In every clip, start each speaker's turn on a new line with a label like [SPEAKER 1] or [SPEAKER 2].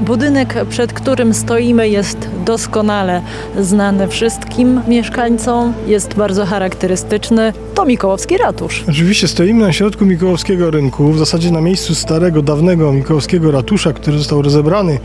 [SPEAKER 1] Budynek, przed którym stoimy, jest doskonale znany wszystkim mieszkańcom, jest bardzo charakterystyczny. To Mikołowski Ratusz.
[SPEAKER 2] Oczywiście stoimy na środku Mikołowskiego Rynku, w zasadzie na miejscu starego, dawnego Mikołowskiego Ratusza, który został rozebrany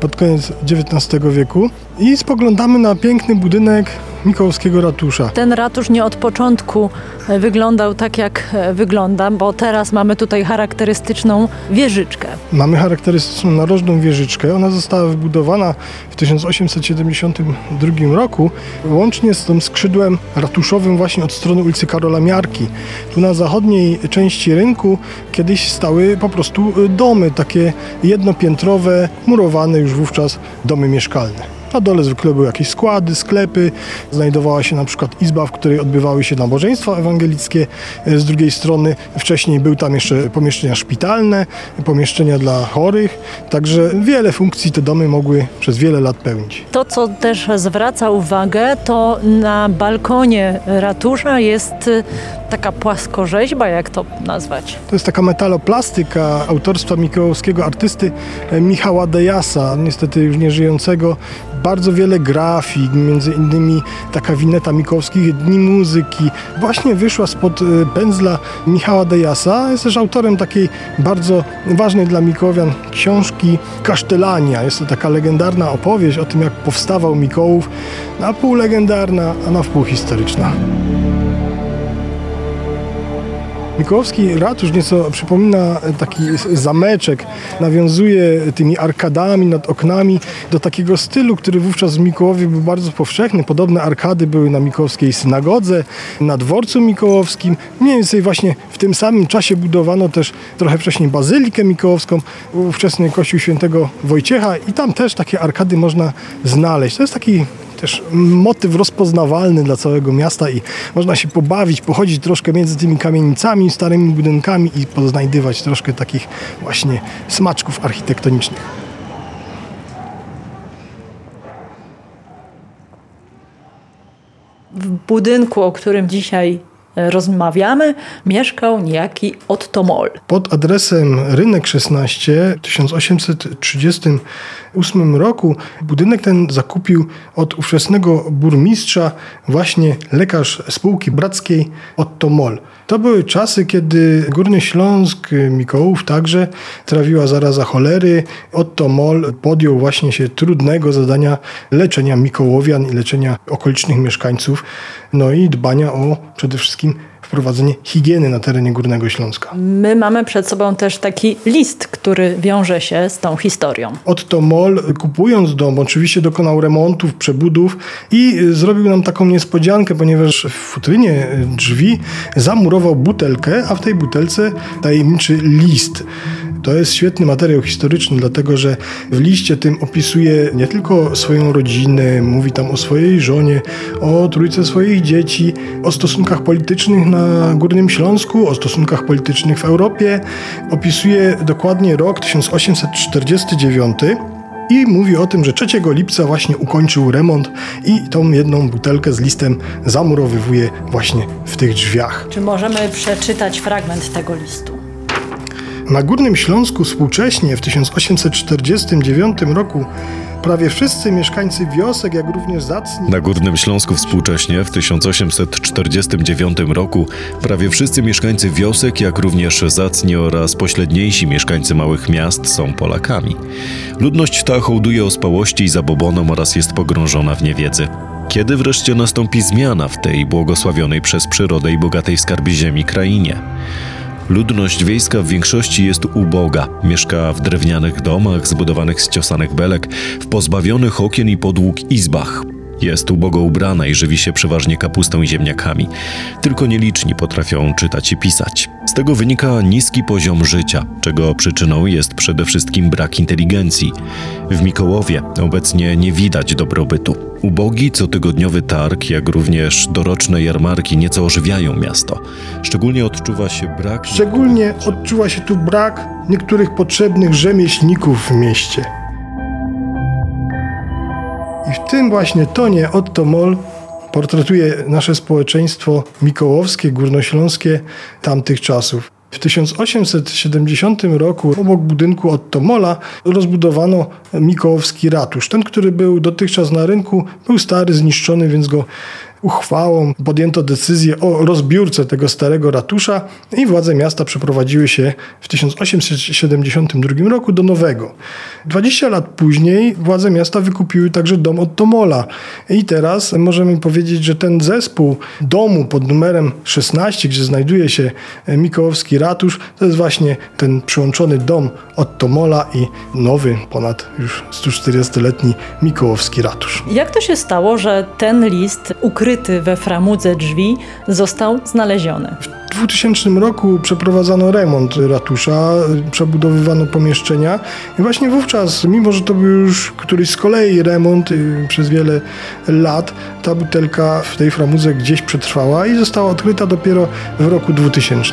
[SPEAKER 2] pod koniec XIX wieku i spoglądamy na piękny budynek Mikołowskiego Ratusza.
[SPEAKER 1] Ten ratusz nie od początku wyglądał tak, jak wygląda, bo teraz mamy tutaj charakterystyczną wieżyczkę.
[SPEAKER 2] Mamy charakterystyczną narożną wieżyczkę. Ona została wybudowana w 1872 roku, łącznie z tym skrzydłem ratuszowym właśnie od strony ulicy Karola Miarki. Tu na zachodniej części rynku kiedyś stały po prostu domy, takie jednopiętrowe, murowane już wówczas domy mieszkalne. Na dole zwykle były jakieś składy, sklepy, znajdowała się na przykład izba, w której odbywały się nabożeństwa ewangelickie. Z drugiej strony wcześniej były tam jeszcze pomieszczenia szpitalne, pomieszczenia dla chorych, także wiele funkcji te domy mogły przez wiele lat pełnić.
[SPEAKER 1] To, co też zwraca uwagę, to na balkonie ratusza jest taka płaskorzeźba, jak to nazwać?
[SPEAKER 2] To jest taka metaloplastyka autorstwa mikołowskiego artysty Michała Dejasa, niestety już nieżyjącego. Bardzo wiele grafik, między innymi taka wineta Mikołowskich Dni Muzyki. Właśnie wyszła spod pędzla Michała Dejasa. Jest też autorem takiej bardzo ważnej dla Mikołowian książki Kasztelania. Jest to taka legendarna opowieść o tym, jak powstawał Mikołów, na pół legendarna, a na wpół historyczna. Mikołowski ratusz nieco przypomina taki zameczek, nawiązuje tymi arkadami nad oknami do takiego stylu, który wówczas w Mikołowie był bardzo powszechny. Podobne arkady były na Mikołowskiej synagodze, na dworcu mikołowskim. Mniej więcej właśnie w tym samym czasie budowano też trochę wcześniej bazylikę mikołowską, ówczesny kościół świętego Wojciecha i tam też takie arkady można znaleźć. To jest taki też motyw rozpoznawalny dla całego miasta i można się pobawić, pochodzić troszkę między tymi kamienicami, starymi budynkami i poznajdywać troszkę takich właśnie smaczków architektonicznych.
[SPEAKER 1] W budynku, o którym dzisiaj rozmawiamy, mieszkał niejaki Otto Moll.
[SPEAKER 2] Pod adresem Rynek 16 w 1838 roku budynek ten zakupił od ówczesnego burmistrza właśnie lekarz spółki brackiej Otto Moll. To były czasy, kiedy Górny Śląsk, Mikołów także trawiła zaraza cholery. Otto Moll podjął właśnie się trudnego zadania leczenia Mikołowian i leczenia okolicznych mieszkańców, no i dbania o przede wszystkim sprechen wprowadzenie higieny na terenie Górnego Śląska.
[SPEAKER 1] My mamy przed sobą też taki list, który wiąże się z tą historią.
[SPEAKER 2] Otto Moll kupując dom oczywiście dokonał remontów, przebudów i zrobił nam taką niespodziankę, ponieważ w futrynie drzwi zamurował butelkę, a w tej butelce tajemniczy list. To jest świetny materiał historyczny, dlatego że w liście tym opisuje nie tylko swoją rodzinę, mówi tam o swojej żonie, o trójce swoich dzieci, o stosunkach politycznych na Górnym Śląsku, o stosunkach politycznych w Europie. Opisuje dokładnie rok 1849 i mówi o tym, że 3 lipca właśnie ukończył remont i tą jedną butelkę z listem zamurowywuje właśnie w tych drzwiach.
[SPEAKER 1] Czy możemy przeczytać fragment tego listu?
[SPEAKER 2] Na Górnym Śląsku współcześnie w 1849 roku prawie wszyscy mieszkańcy wiosek, jak również zacni...
[SPEAKER 3] Na Górnym Śląsku współcześnie w 1849 roku prawie wszyscy mieszkańcy wiosek, jak również zacni oraz pośredniejsi mieszkańcy małych miast są Polakami. Ludność ta hołduje ospałości i zabobonom oraz jest pogrążona w niewiedzy. Kiedy wreszcie nastąpi zmiana w tej błogosławionej przez przyrodę i bogatej w skarby ziemi krainie? Ludność wiejska w większości jest uboga. Mieszka w drewnianych domach zbudowanych z ciosanych belek, w pozbawionych okien i podłóg izbach. Jest ubogo ubrana i żywi się przeważnie kapustą i ziemniakami. Tylko nieliczni potrafią czytać i pisać. Z tego wynika niski poziom życia, czego przyczyną jest przede wszystkim brak inteligencji. W Mikołowie obecnie nie widać dobrobytu. Ubogi cotygodniowy targ, jak również doroczne jarmarki nieco ożywiają miasto. Szczególnie odczuwa się brak.
[SPEAKER 2] Szczególnie odczuwa się tu brak niektórych potrzebnych rzemieślników w mieście. I w tym właśnie tonie Otto Moll portretuje nasze społeczeństwo mikołowskie, górnośląskie tamtych czasów. W 1870 roku obok budynku Otto Mola rozbudowano Mikołowski ratusz. Ten, który był dotychczas na rynku, był stary, zniszczony, więc go uchwałą podjęto decyzję o rozbiórce tego starego ratusza i władze miasta przeprowadziły się w 1872 roku do nowego. 20 lat później władze miasta wykupiły także dom od Tomola i teraz możemy powiedzieć, że ten zespół domu pod numerem 16, gdzie znajduje się Mikołowski ratusz, to jest właśnie ten przyłączony dom od Tomola i nowy, ponad już 140-letni Mikołowski ratusz.
[SPEAKER 1] Jak to się stało, że ten list ukryty we framudze drzwi został znaleziony?
[SPEAKER 2] W 2000 roku przeprowadzano remont ratusza, przebudowywano pomieszczenia i właśnie wówczas, mimo że to był już któryś z kolei remont y, przez wiele lat, ta butelka w tej framudze gdzieś przetrwała i została odkryta dopiero w roku 2000.